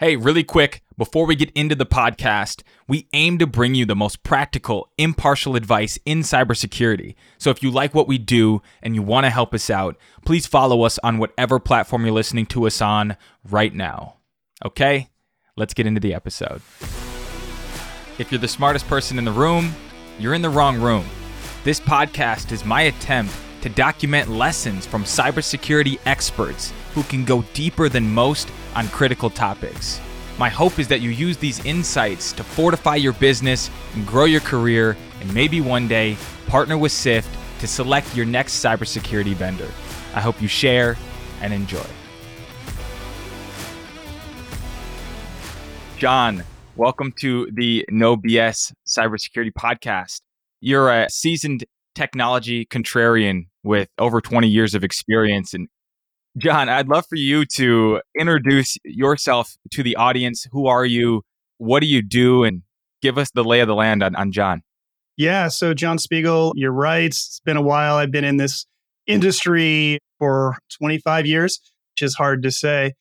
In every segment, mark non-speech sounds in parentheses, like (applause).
Hey, really quick, before we get into the podcast, we aim to bring you the most practical, impartial advice in cybersecurity. So if you like what we do and you want to help us out, please follow us on whatever platform you're listening to us on right now. Okay, let's get into the episode. If you're the smartest person in the room, you're in the wrong room. This podcast is my attempt to document lessons from cybersecurity experts who can go deeper than most on critical topics. My hope is that you use these insights to fortify your business and grow your career, and maybe one day partner with SIFT to select your next cybersecurity vendor. I hope you share and enjoy. John, welcome to the No BS Cybersecurity Podcast. You're a seasoned technology contrarian with over 20 years of experience in John, I'd love for you to introduce yourself to the audience. Who are you? What do you do? And give us the lay of the land on, on John. Yeah. So, John Spiegel, you're right. It's been a while. I've been in this industry for 25 years, which is hard to say.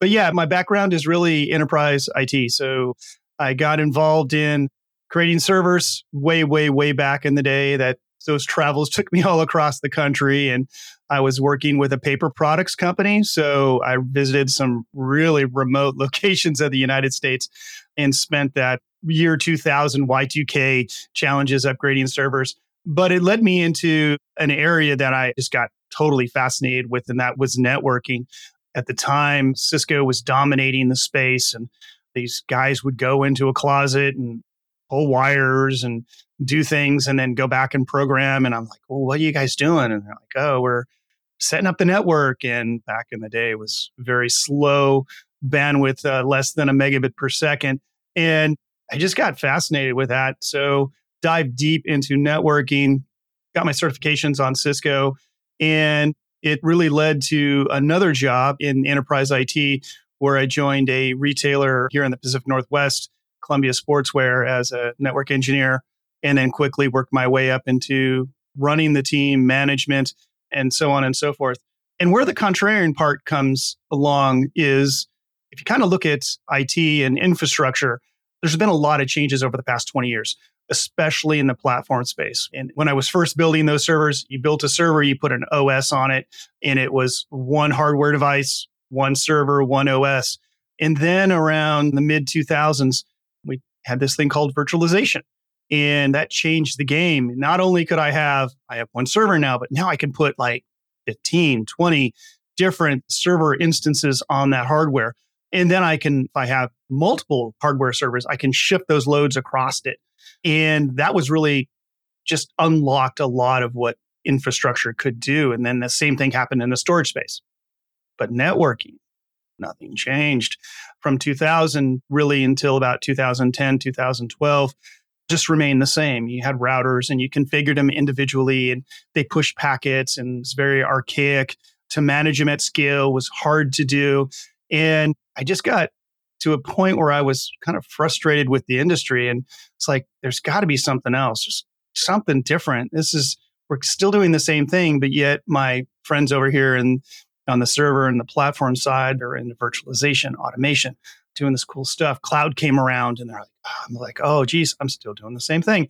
But yeah, my background is really enterprise IT. So, I got involved in creating servers way, way, way back in the day that those travels took me (laughs) all across the country and I was working with a paper products company. So I visited some really remote (laughs) locations of the United States and spent that year 2000 Y2K challenges upgrading servers. But it led me into an area that I just got totally fascinated with, and that was networking. At the time, Cisco was dominating the space, and these guys would go into a closet and pull wires and do things and then go back and program. And I'm like, well, what are you guys doing? And they're like, oh, we're setting up the network. And back in the day, it was very slow bandwidth, uh, less than a megabit per second. And I just got fascinated with that. So dive deep into networking, got my certifications on Cisco, and it really led to another job in enterprise IT where I joined a retailer here in the Pacific Northwest, Columbia Sportswear, as a network engineer, and then quickly worked my way up into running the team, management, and so on and so forth. And where the contrarian part comes along is if you kind of look at IT and infrastructure, there's been a lot of changes over the past 20 years, especially in the platform space. And when I was first building those servers, you built a server, you put an OS on it, and it was one hardware device, one server, one OS. And then around the mid 2000s, we had this thing called virtualization and that changed the game. Not only could i have i have one server now but now i can put like 15 20 different server instances on that hardware. And then i can if i have multiple hardware servers i can shift those loads across it. And that was really just unlocked a lot of what infrastructure could do. And then the same thing happened in the storage space. But networking nothing changed. From 2000 really until about 2010 2012 just remained the same. You had routers and you configured them individually and they pushed packets and it's very archaic. To manage them at scale was hard to do. And I just got to a point where I was kind of frustrated with the industry. And it's like, there's got to be something else, something different. This is, we're still doing the same thing, but yet my friends over here and on the server and the platform side are in virtualization, automation doing this cool stuff. Cloud came around and they're like, oh, I'm like, oh, geez, I'm still doing the same thing.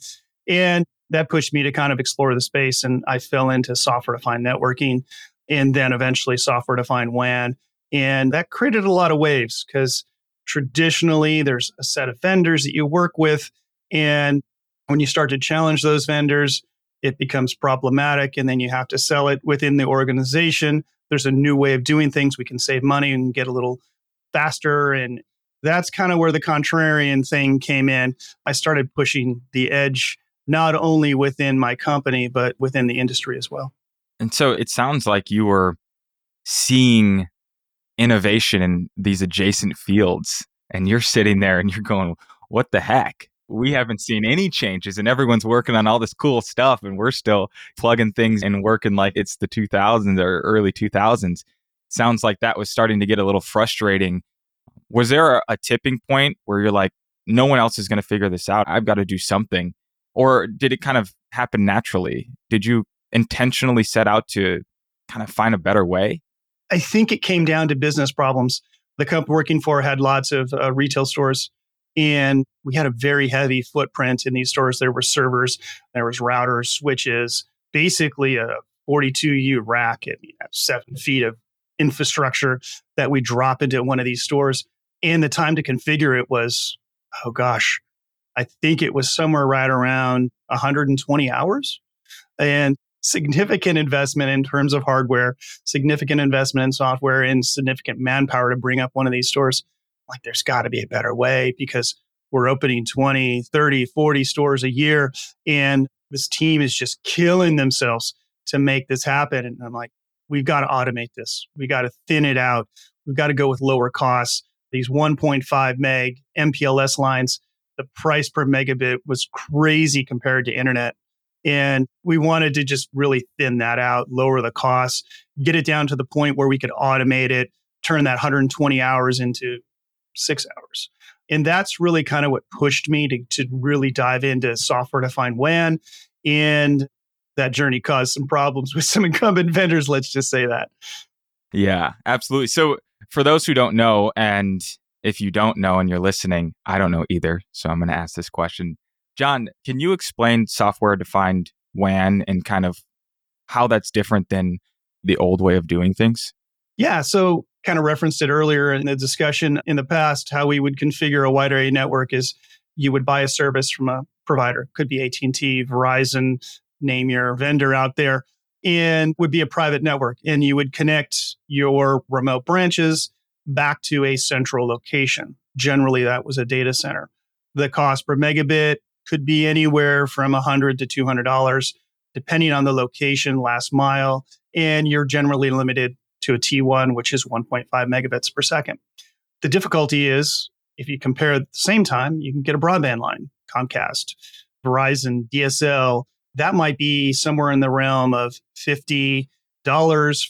And that pushed me to kind of explore the space. And I fell into software defined networking and then eventually software defined WAN. And that created a lot of waves because traditionally there's a set of vendors that you work with. And when you start to challenge those vendors, it becomes problematic. And then you have to sell it within the organization. There's a new way of doing things. We can save money and get a little faster and that's kind of where the contrarian thing came in. I started pushing the edge, not only within my company, but within the industry as well. And so it sounds like you were seeing innovation in these adjacent fields, and you're sitting there and you're going, What the heck? We haven't seen any changes, and everyone's working on all this cool stuff, and we're still plugging things and working like it's the 2000s or early 2000s. Sounds like that was starting to get a little frustrating was there a, a tipping point where you're like, no one else is going to figure this out? I've got to do something. Or did it kind of happen naturally? Did you intentionally set out to kind of find a better way? I think it came down to business problems. the company working for had lots of uh, retail stores and we had a very heavy footprint in these stores. There were servers, there was routers, switches, basically a 42U rack at seven feet of infrastructure that we drop into one of these stores. And the time to configure it was, oh gosh, I think it was somewhere right around 120 hours. And significant investment in terms of hardware, significant investment in software, and significant manpower to bring up one of these stores. Like, there's got to be a better way because we're opening 20, 30, 40 stores a year. And this team is just killing themselves to make this happen. And I'm like, we've got to automate this. We got to thin it out. We've got to go with lower costs. These 1.5 meg MPLS lines, the price per megabit was crazy compared to internet. And we wanted to just really thin that out, lower the costs, get it down to the point where we could automate it, turn that 120 hours into six hours. And that's really kind of what pushed me to, to really dive into software defined WAN. And that journey caused some problems (laughs) with some incumbent vendors, let's just say that. Yeah, absolutely. So, for those who don't know, and if you don't know and you're listening, I don't know either. So, I'm going to ask this question. John, can you explain software defined WAN and kind of how that's different than the old way of doing things? Yeah. So, kind of referenced it earlier in the discussion in the past, how we would configure a wide area network is you would buy a service from a provider, could be AT&T, Verizon, name your vendor out there, and would be a private network. And you would connect your remote branches back to a central location. Generally, that was a data center. The cost per megabit could be anywhere from 100 to $200, depending on the location, last mile. And you're generally limited to a T1, which is 1.5 megabits per second. The difficulty is if you compare at the same time, you can get a broadband line, Comcast, Verizon, DSL. That might be somewhere in the realm of $50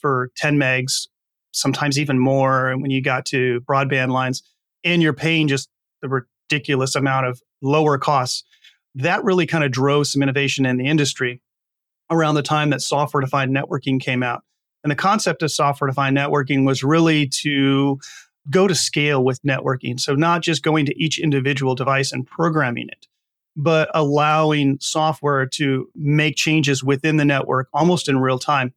for 10 megs, sometimes even more. And when you got to broadband lines, and you're paying just the ridiculous amount of lower costs, that really kind of drove some innovation in the industry around the time that software defined networking came out. And the concept of software defined networking was really to go to scale with networking. So, not just going to each individual device and programming it, but allowing software to make changes within the network almost in real time,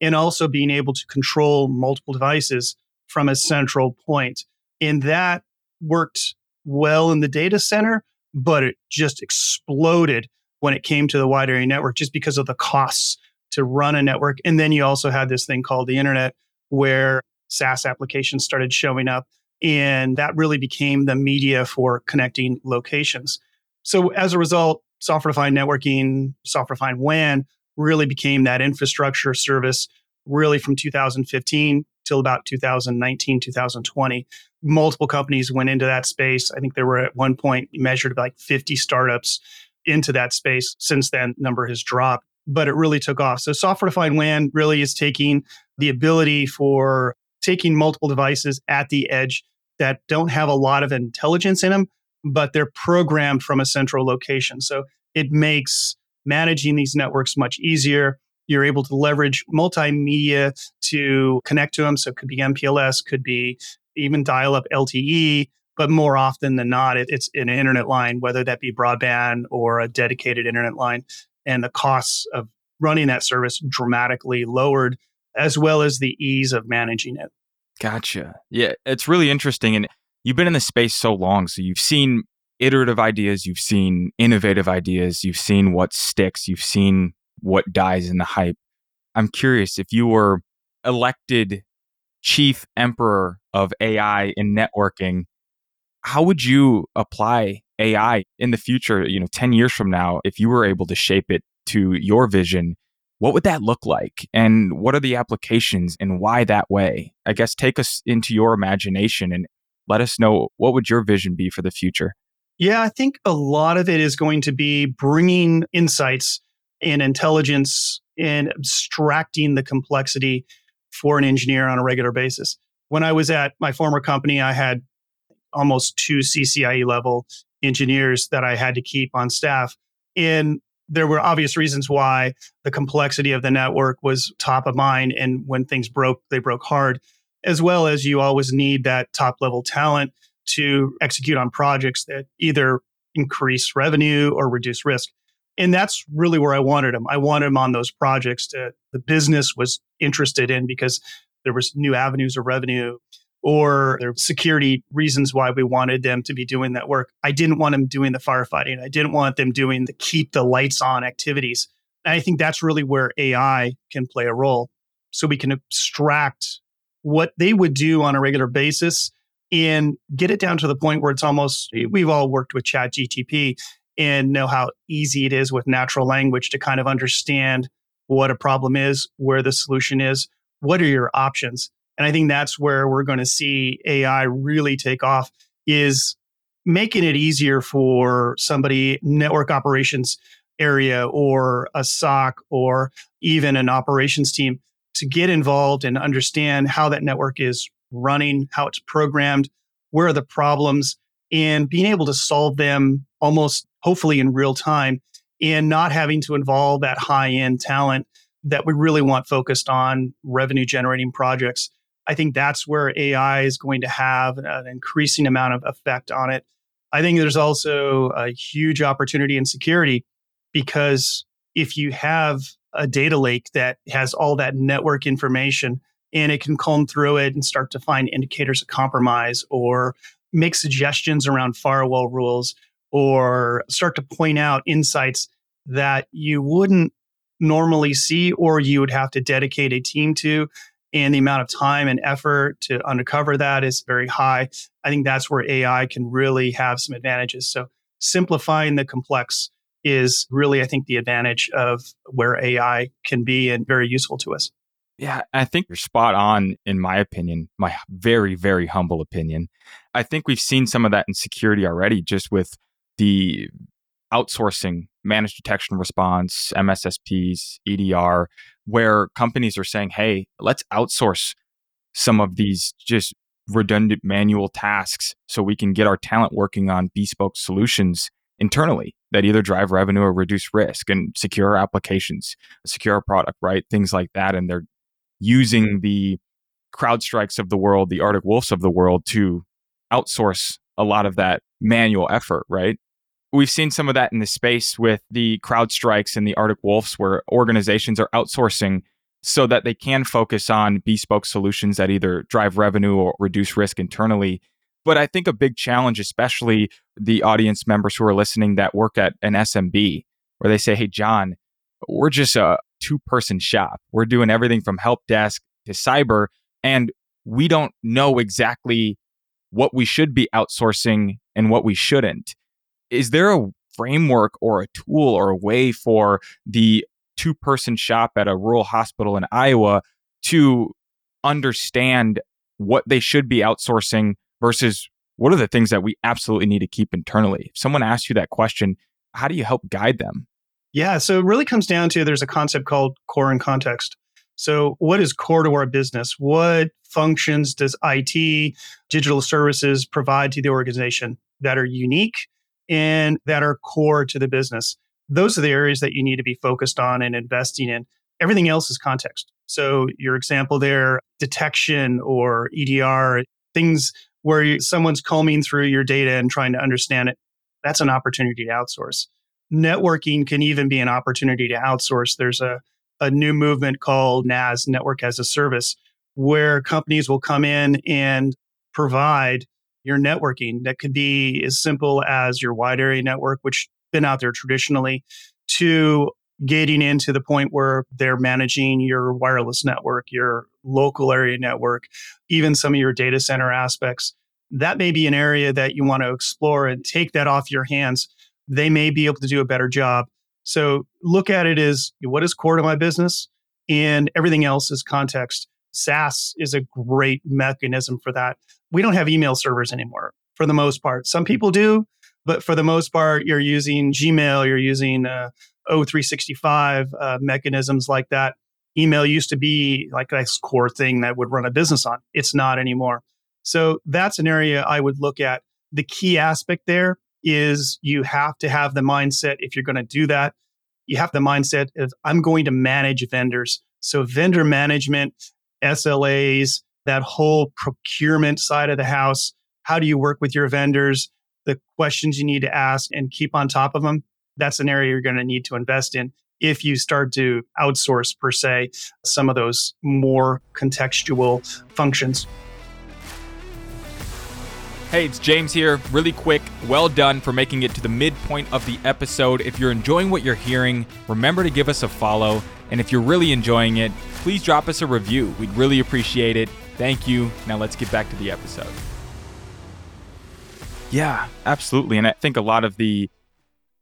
and also being able to control multiple devices from a central point. And that worked well in the data center, but it just exploded when it came to the wide area network just because of the costs to run a network. And then you also had this thing called the internet where SaaS applications started showing up. And that really became the media for connecting locations. So as a result, software defined networking, software defined WAN really became that infrastructure service really from 2015 till about 2019, 2020. Multiple companies went into that space. I think there were at one point measured like 50 startups into that space. Since then, number has dropped but it really took off. So software defined WAN really is taking the ability for taking multiple devices at the edge that don't have a lot of intelligence in them, but they're programmed from a central location. So it makes managing these networks much easier. You're able to leverage multimedia to connect to them. So it could be MPLS, could be even dial up LTE, but more often than not, it, it's an internet line, whether that be broadband or a dedicated internet line and the costs of running that service dramatically lowered, as well as the ease of managing it. Gotcha. Yeah, it's really interesting. And you've been in the space so long, so you've seen iterative ideas, you've seen innovative ideas, you've seen what sticks, you've seen what dies in the hype. I'm curious if you were elected chief emperor of AI in networking, how would you apply AI in the future, you know, 10 years from now, if you were able to shape it to your vision, what would that look like? And what are the applications and why that way? I guess take us into your imagination and let us know what would your vision be for the future? Yeah, I think a lot of it is going to be bringing insights and intelligence and abstracting the complexity for an engineer on a regular basis. When I was at my former company, I had almost two CCIE level engineers that I had to keep on staff. And there were obvious reasons why the complexity of the network was top of mind. And when things broke, they broke hard. As well as you always need that top level talent to execute on projects that either increase revenue or reduce risk. And that's really where I wanted them. I wanted them on those projects that the business was interested in because there was new avenues of revenue or there were security reasons why we wanted them to be doing that work. I didn't want them doing the firefighting. I didn't want them doing the keep the lights on activities. And I think that's really where AI can play a role. So we can abstract what they would do on a regular basis and get it down to the point where it's almost we've all worked with chat gtp and know how easy it is with natural language to kind of understand what a problem is where the solution is what are your options? And i think that's where we're going to see ai really take off is making it easier for somebody network operations area or a soc or even an operations team to get involved and understand how that network is running, how it's programmed, where are the problems, and being able to solve them almost hopefully in real time and not having to involve that high end talent that we really want focused on revenue generating projects. I think that's where AI is going to have an increasing amount of effect on it. I think there's also a huge opportunity in security because if you have a data lake that has all that network information and it can comb through it and start to find indicators of compromise or make suggestions around firewall rules or start to point out insights that you wouldn't normally see or you would have to dedicate a team to. And the amount of time and effort to uncover that is very high. I think that's where ai can really have some advantages. So simplifying the complex is really i think the advantage of where ai can be and very useful to us yeah, I think you're spot on, in my opinion, my very, very humble opinion. I think we've seen some of that in security already, just with the outsourcing, managed detection response, MSSPs, EDR, where companies are saying, hey, let's outsource some of these just redundant manual tasks so we can get our talent working on bespoke solutions internally that either drive revenue or reduce risk and secure applications, secure product, right? Things like that. And they're using mm-hmm. the CrowdStrikes of the world, the Arctic Wolves of the world to outsource a lot of that manual effort, right? We've seen some of that in the space with the CrowdStrikes and the Arctic Wolves, where organizations are outsourcing so that they can focus on bespoke solutions that either drive revenue or reduce risk internally. But I think a big challenge, especially the audience members who are listening that work at an SMB, where they say, Hey, John, we're just a, two person shop. We're doing everything from help desk to cyber, and we don't know exactly what we should be outsourcing and what we shouldn't. Is there a framework or a tool or a way for the two person shop at a rural hospital in Iowa to understand what they should be outsourcing versus what are the things that we absolutely need to keep internally? If someone asks you that question, how do you help guide them? Yeah. So it really comes down to there's a concept called core and context. So, what is core to our business? What functions does IT, digital services provide to the organization that are unique and that are core to the business? Those are the areas that you need to be focused on and investing in. Everything else is context. So, your example there, detection or EDR, things where someone's combing through your data and trying to understand it, that's an opportunity to outsource networking can even be an opportunity to outsource. There's a, a new movement called NaaS, Network as a Service, where companies will come in and provide your networking that could be as simple as your wide area network, which been out there traditionally, to getting into the point where they're managing your wireless network, your local area network, even some of your data center aspects. That may be an area that you want to explore and take that off your hands they may be able to do a better job. So look at it as what is core to my business and everything else is context. SaaS is a great mechanism for that. We don't have email servers anymore for the most part. Some people do, but for the most part, you're using Gmail, you're using uh, O365 uh, mechanisms like that. Email used to be like this core thing that would run a business on. It's not anymore. So that's an area I would look at. The key aspect there is you have to have the mindset if you're going to do that you have the mindset of i'm going to manage vendors so vendor management slas that whole procurement side of the house. How do you work with your vendors? The questions you need to ask and keep on top of them. That's an area you're going to need to invest in if you start to outsource, per se, some of those more contextual functions. Hey, it's James here. Really quick, well done for making it to the midpoint of the episode. If you're enjoying what you're hearing, remember to give us a follow. And if you're really enjoying it, please drop us a review. We'd really appreciate it. Thank you. Now let's get back to the episode. Yeah, absolutely. And I think a lot of the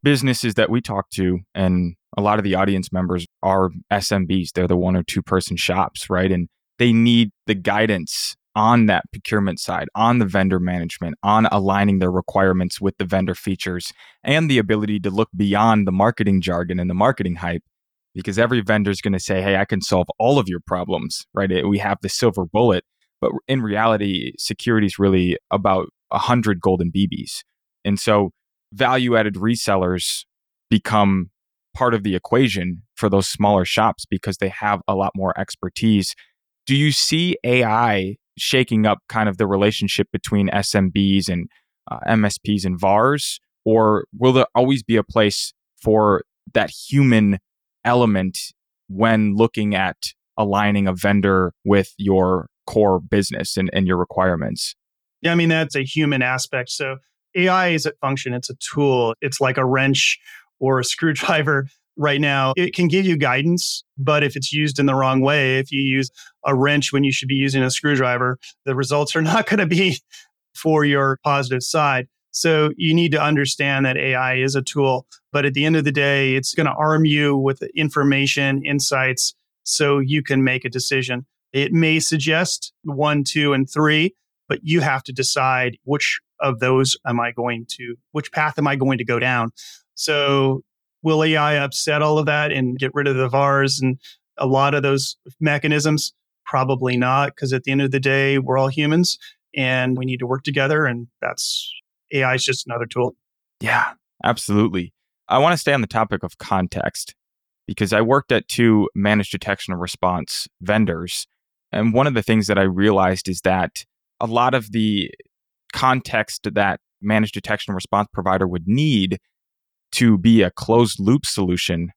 businesses that we talk to and a lot of the audience members are SMBs. They're the one or two person shops, right? And they need the guidance on that procurement side, on the vendor management, on aligning their requirements with the vendor features, and the ability to look beyond the marketing jargon and the marketing hype. Because every vendor is going to say, hey, I can solve all of your problems, right? Eh, we have the silver bullet. But in reality, security is really about 100 golden BBs. And so value added resellers become part of the equation for those smaller shops because they have a lot more expertise. Do you see AI shaking up kind of the relationship between SMBs and uh, MSPs and VARs? Or will there always be a place for that human element when looking at aligning a vendor with your core business and, and your requirements? Yeah, I mean, that's a human aspect. So AI is a function, it's a tool, it's like a wrench or a screwdriver (laughs) right now, it can give you guidance, but if it's used in the wrong way, if you use a wrench when you should be using a screwdriver, the results are (laughs) not going to be for your positive side. So you need to understand that AI is a tool, but at the end of the day, it's going to arm you with information, insights, so you can make a decision. It may suggest one, two, and three, but you have to decide which of those am I going to, which path am I going to go down? So Will AI upset all of that and get rid of the VARs and a lot of those mechanisms? Probably not, because at the end of the day, we're all humans and we need to work together. And that's AI is just another tool. Yeah, absolutely. I want to stay on the topic of context because I worked at two managed detection and response vendors. And one of the things that I realized is that a lot of the context that managed detection response provider would need to be a closed loop solution,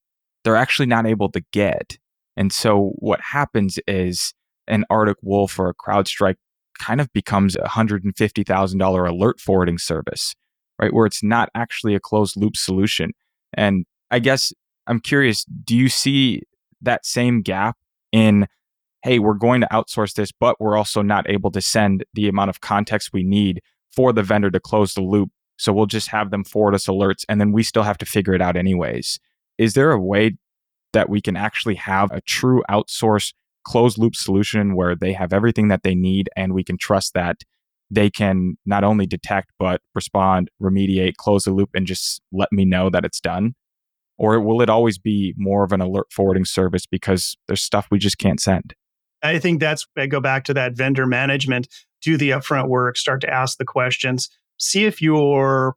they're actually not able to get. And so what happens is an Arctic Wolf or a CrowdStrike kind of becomes a $150,000 alert forwarding service, right? Where it's not actually a closed loop solution. And I guess I'm curious, do you see that same gap in, hey, we're going to outsource this, but we're also not able to send the amount of context we need for the vendor to close the loop so we'll just have them forward us alerts and then we still have to figure it out anyways. Is there a way that we can actually have a true outsource closed loop solution where they have everything that they need and we can trust that they can not only detect but respond, remediate, close the loop and just let me know that it's done? Or will it always be more of an alert forwarding service because there's stuff we just can't send? I think that's I go back to that vendor management, do the upfront work, start to ask the questions see if your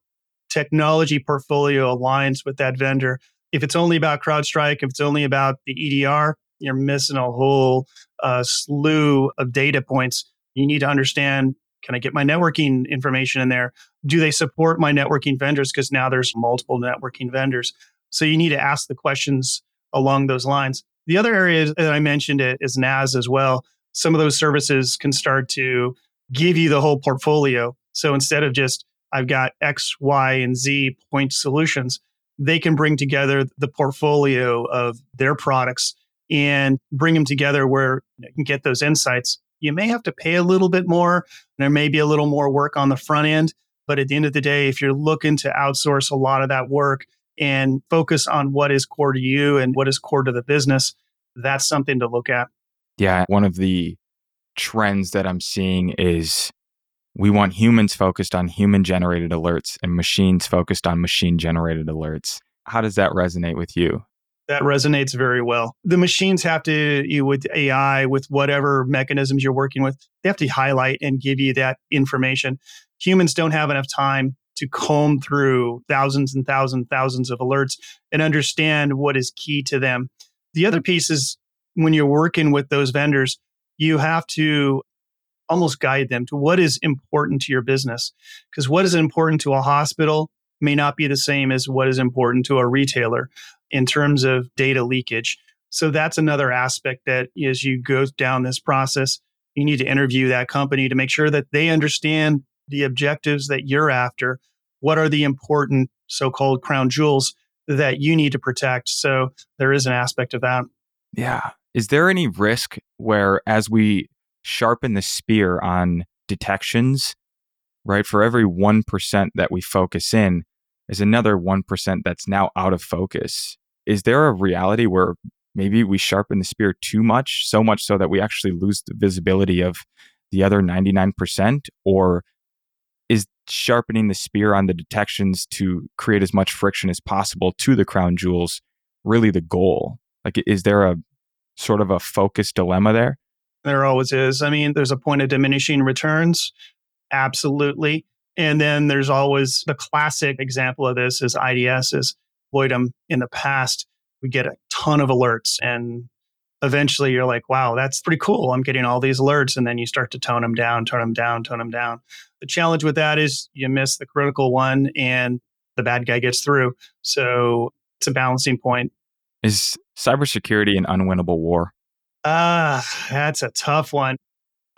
technology portfolio aligns with that vendor. If it's only about CrowdStrike, if it's only about the EDR, you're missing a whole uh, slew of data points. You need to understand can I get my networking information in there? Do they support my networking vendors? Because now there's multiple networking vendors. So you need to ask the questions along those lines. The other area that I mentioned is NaaS as well. Some of those services can start to give you the whole portfolio. So instead of just, I've got X, Y, and Z point solutions, they can bring together the portfolio of their products and bring them together where you can get those insights. You may have to pay a little bit more. There may be a little more work on the front end. But at the end of the day, if you're looking to outsource a lot of that work and focus on what is core to you and what is core to the business, that's something to look at. Yeah. One of the trends that I'm seeing is we want humans focused on human generated alerts and machines focused on machine generated alerts. How does that resonate with you? That resonates very well. The machines have to, you with AI, with whatever mechanisms you're working with, they have to highlight and give you that information. Humans don't have enough time to comb through thousands and thousands, thousands of alerts and understand what is key to them. The other piece is when you're working with those vendors, you have to almost guide them to what is important to your business. Because what is important to a hospital may not be the same as what is important to a retailer in terms of data leakage. So that's another aspect that as you go down this process, you need to interview that company to make sure that they understand the objectives that you're after. What are the important so called crown jewels that you need to protect? So there is an aspect of that. Yeah. Is there any risk where, as we sharpen the spear on detections, right, for every 1% that we focus in, is another 1% that's now out of focus? Is there a reality where maybe we sharpen the spear too much, so much so that we actually lose the visibility of the other 99%? Or sharpening the spear on the detections to create as much friction as possible to the crown jewels really the goal? Like, is there a sort of a focus dilemma there? There always is. I mean, there's a point of diminishing returns. Absolutely. And then there's always the classic example of this is IDS is Voidum in the past. We get a ton of alerts and eventually you're like, wow, that's pretty cool. I'm getting all these alerts. And then you start to tone them down, tone them down, tone them down. The challenge with that is you miss the critical one and the bad guy gets through. So it's a balancing point. Is cybersecurity an unwinnable war? Ah, uh, that's a tough one.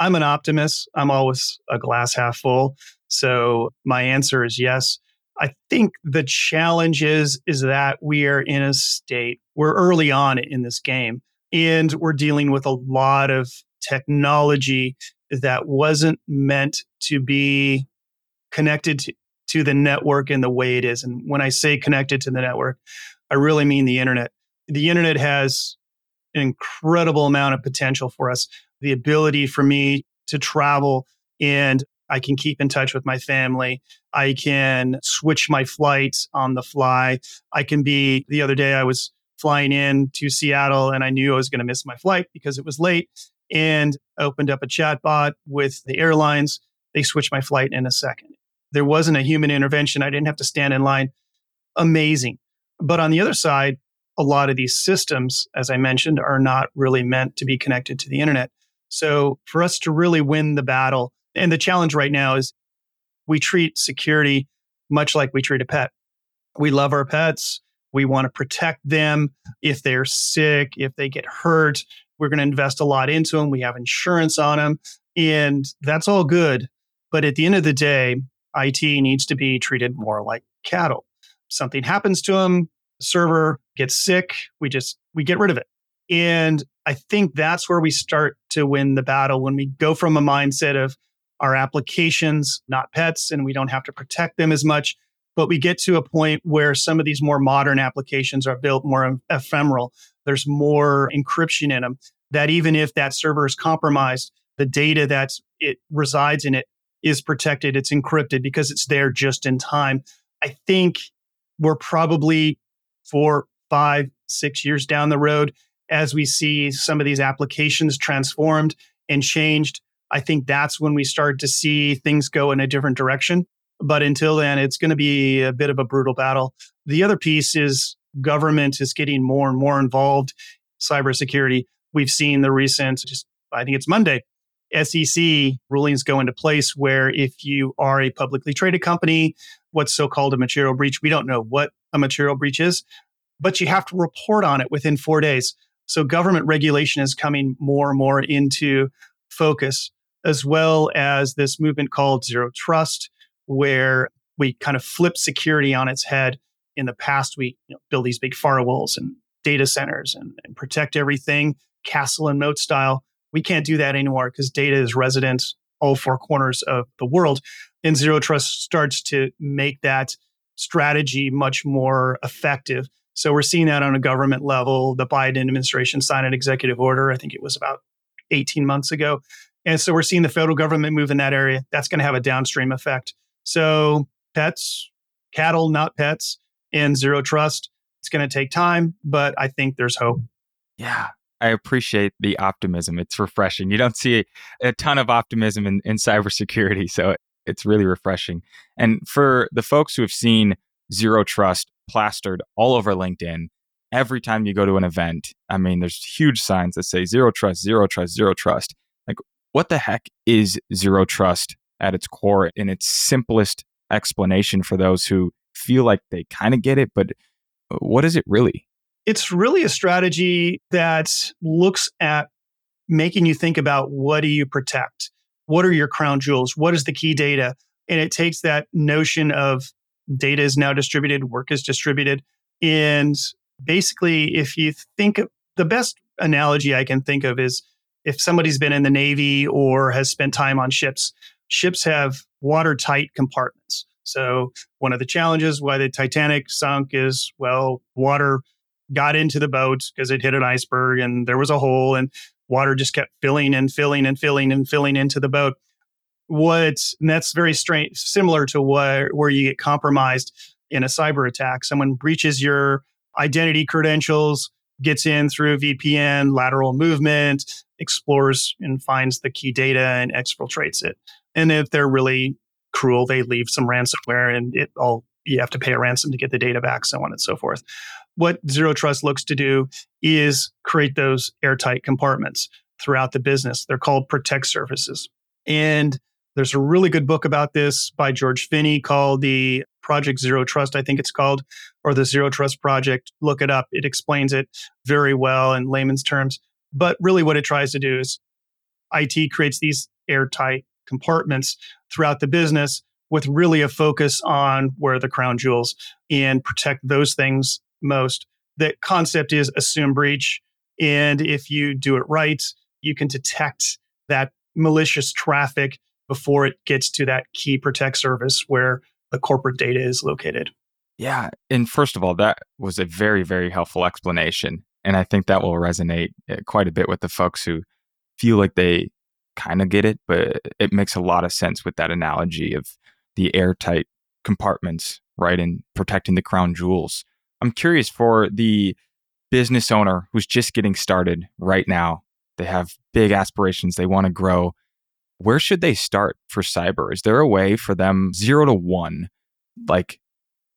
I'm an optimist. I'm always a glass half full. So my answer is yes. I think the challenge is is that we are in a state we're early on in this game and we're dealing with a lot of technology that wasn't meant to be connected to, the network in the way it is. And when I say connected to the network, I really mean the internet. The internet has an incredible amount of potential for us. The ability for me to travel and I can keep in touch with my family. I can switch my flights on the fly. I can be, the other day I was flying in to Seattle and I knew I was going to miss my flight because it was late and opened up a chat bot with the airlines. They switched my flight in a second. There wasn't a human intervention. I didn't have to stand in line. Amazing. But on the other side, a lot of these systems, as I mentioned, are not really meant to be connected to the internet. So for us to really win the battle, and the challenge right now is we treat security much like we treat a pet. We love our pets. We want to protect them. If they're sick, if they get hurt, we're going to invest a lot into them. We have insurance on them. And that's all good. But at the end of the day, IT needs to be treated more like cattle. Something happens to them, server gets sick, we just we get rid of it. And I think that's where we start to win the battle when we go from a mindset of our applications, not pets, and we don't have to protect them as much. But we get to a point where some of these more modern applications are built more ephemeral. There's more encryption in them that even if that server is compromised, the data that it resides in it is protected. It's encrypted because it's there just in time. I think we're probably four, five, six years down the road as we see some of these applications transformed and changed. I think that's when we start to see things go in a different direction. But until then, it's going to be a bit of a brutal battle. The other piece is government is getting more and more involved. Cybersecurity. We've seen the recent, just I think it's Monday, SEC rulings go into place where if you are a publicly traded company, what's so called a material breach, we don't know what a material breach is, but you have to report on it within four days. So government regulation is coming more and more into focus, as well as this movement called zero trust, where we kind of flip security on its head. In the past, we you know, build these big firewalls and data centers and, and protect everything castle and moat style. We can't do that anymore because data is resident all four corners of the world. And zero trust starts to make that strategy much more effective. So we're seeing that on a government level. The Biden administration signed an executive order. I think it was about 18 months ago. And so we're seeing the federal government move in that area. That's going to have a downstream effect. So pets, cattle, not pets, and zero trust. It's going to take time, but I think there's hope. Yeah. I appreciate the optimism. It's refreshing. You don't see a, ton of optimism in, in cybersecurity. So it's really refreshing. And for the folks who have seen zero trust plastered all over LinkedIn, every time you go to an event, I mean, there's huge signs that say zero trust, zero trust, zero trust. Like, what the heck is zero trust at its core in its simplest explanation for those who feel like they kind of get it, but uh, what is it really? It's really a strategy that looks at making you think about what do you protect? What are your crown jewels? What is the key data? And it takes that notion of data is now distributed, work is distributed. And basically, if you think the best analogy I can think of is if somebody's been in the Navy or has spent time on ships, ships have watertight compartments. So, one of the challenges why the Titanic sunk is well, water got into the boat because it hit an iceberg and there was a hole and water just kept filling and filling and filling and filling into the boat. What that's very strange, similar to where, where you get compromised in a cyber attack. Someone breaches your identity credentials, gets in through VPN, lateral movement, explores and finds the key data and exfiltrates it. And if they're really cruel, they leave some ransomware and it all you have to pay a ransom to get the data back, so on and so forth. What Zero Trust looks to do is create those airtight compartments throughout the business. They're called protect surfaces. And there's a really good book about this by George Finney called the Project Zero Trust, I think it's called, or the Zero Trust Project. Look it up. It explains it very well in layman's terms. But really, what it tries to do is IT creates these airtight compartments throughout the business with really a focus on where the crown jewels and protect those things most. The concept is assume breach. And if you do it right, you can detect that malicious traffic before it gets to that key protect surface where the corporate data is located. Yeah. And first of all, that was a very, very helpful explanation. And I think that will resonate eh, quite a bit with the folks who feel like they kind of get it, but it makes a lot of sense with that analogy of the airtight compartments, right? And protecting the crown jewels. I'm curious for the business owner who's just getting started right now. They have big aspirations, they want to grow. Where should they start for cyber? Is there a way for them zero to one? Like,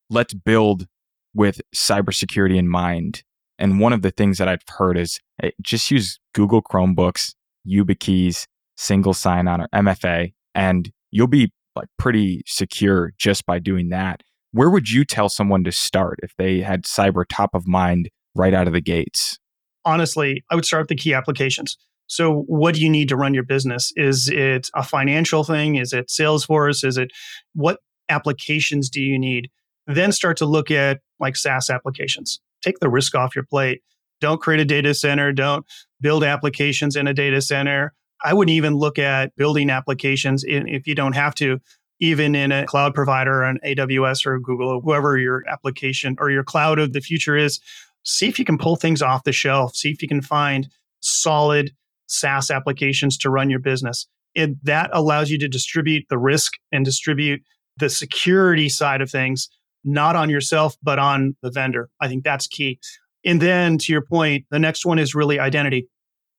let's build with cybersecurity in mind. And one of the things that I've heard is hey, just use Google Chromebooks, YubiKeys, single sign on or MFA, and you'll be like pretty secure just by doing that. Where would you tell someone to start if they had cyber top of mind right out of the gates? Honestly, I would start with the key applications. So, what do you need to run your business? Is it a financial thing? Is it Salesforce? Is it what applications do you need? Then start to look at like SaaS applications. Take the risk off your plate. Don't create a data center. Don't build applications in a data center. I wouldn't even look at building applications in, if you don't have to, even in a cloud provider, an AWS or Google or whoever your application or your cloud of the future is. See if you can pull things off the shelf. See if you can find solid SaaS applications to run your business. It, that allows you to distribute the risk and distribute the security side of things, not on yourself, but on the vendor. I think that's key. And then to your point, the next one is really identity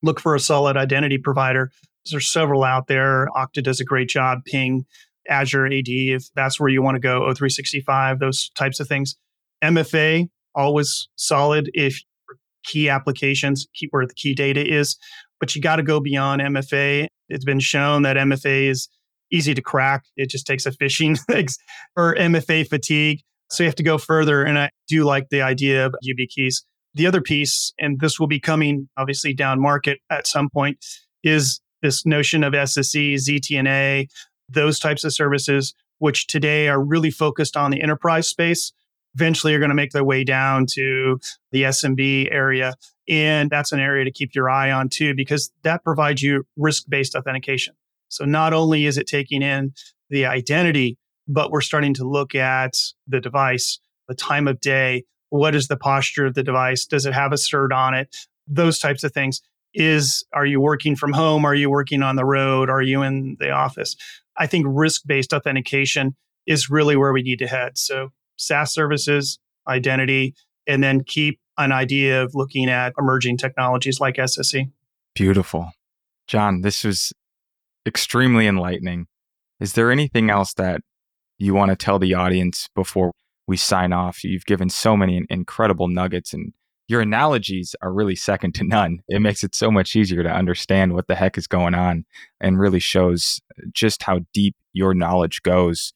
look for a solid identity provider. There's several out there. Okta does a great job. Ping, Azure AD, if that's where you want to go, O365, those types of things. MFA, always solid if key applications, keep where the key data is, but you got to go beyond MFA. It's been shown that MFA is easy to crack. It just takes a phishing (laughs) or MFA fatigue. So you have to go further. And I do like the idea of YubiKeys. The other piece, and this will be coming obviously down market at some point, is this notion of SSE, ZTNA, those types of services, which today are really focused on the enterprise space. Eventually are going to make their way down to the SMB area. And that's an area to keep your eye on too, because that provides you risk based authentication. So not only is it taking in the identity, but we're starting to look at the device, the time of day, what is the posture of the device? Does it have a cert on it? Those types of things. Is are you working from home? Are you working on the road? Are you in the office? I think risk based authentication is really where we need to head. So SaaS services, identity, and then keep an idea of looking at emerging technologies like SSE. Beautiful. John, this was extremely enlightening. Is there anything else that you want to tell the audience before we sign off. You've given so many incredible nuggets and your analogies are really second to none. It makes it so much easier to understand what the heck is going on and really shows just how deep your knowledge goes.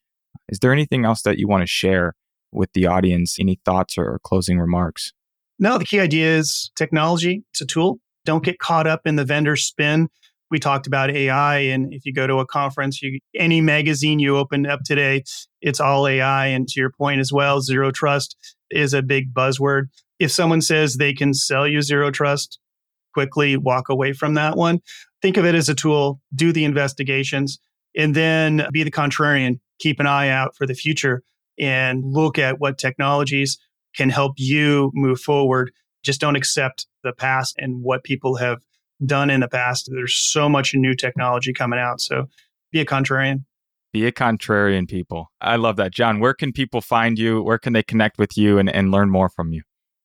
Is there anything else that you want to share with the audience? Any thoughts or closing remarks? No, the key idea is technology. It's a tool. Don't get caught up in the vendor spin. We talked about AI, and if you go to a conference, you, any magazine you open up today, it's all AI. And to your point as well, zero trust is a big buzzword if someone says they can sell you zero trust, quickly walk away from that one. Think of it as a tool, do the investigations, and then be the contrarian. Keep an eye out for the future and look at what technologies can help you move forward. Just don't accept the past and what people have done in the past. There's so much new technology coming out. So be a contrarian. Be a contrarian, people. I love that. John, where can people find you? Where can they connect with you and, and learn more from you?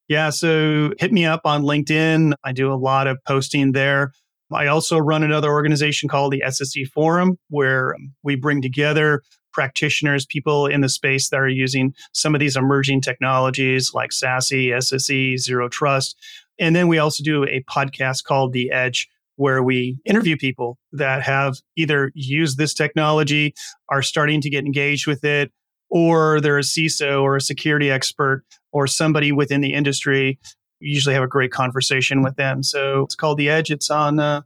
Yeah, so hit me up on LinkedIn. I do a lot of posting there. I also run another organization called the SSE Forum, where we bring together practitioners, people in the space that are using some of these emerging technologies like SASE, SSE, Zero Trust. And then we also do a podcast called The Edge, where we interview people that have either used this technology, are starting to get engaged with it, or they're a CISO or a security expert or somebody within the industry. We usually have a great conversation with them. So it's called The Edge. It's on uh,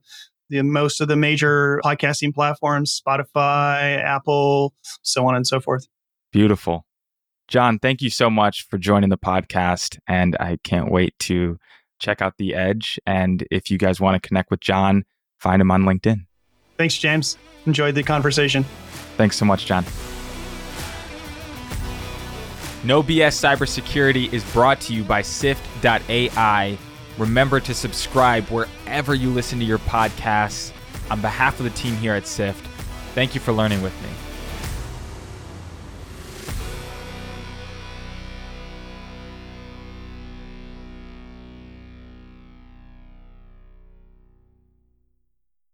the most of the major podcasting platforms, Spotify, Apple, so on and so forth. Beautiful. John, thank you so much for joining the podcast. And I can't wait to check out The Edge. And if you guys want to connect with John, find him on LinkedIn. Thanks, James. Enjoyed the conversation. Thanks so much, John. No BS Cybersecurity is brought to you by Sift.ai. Remember to subscribe wherever you listen to your podcasts. On behalf of the team here at Sift, thank you for learning with me.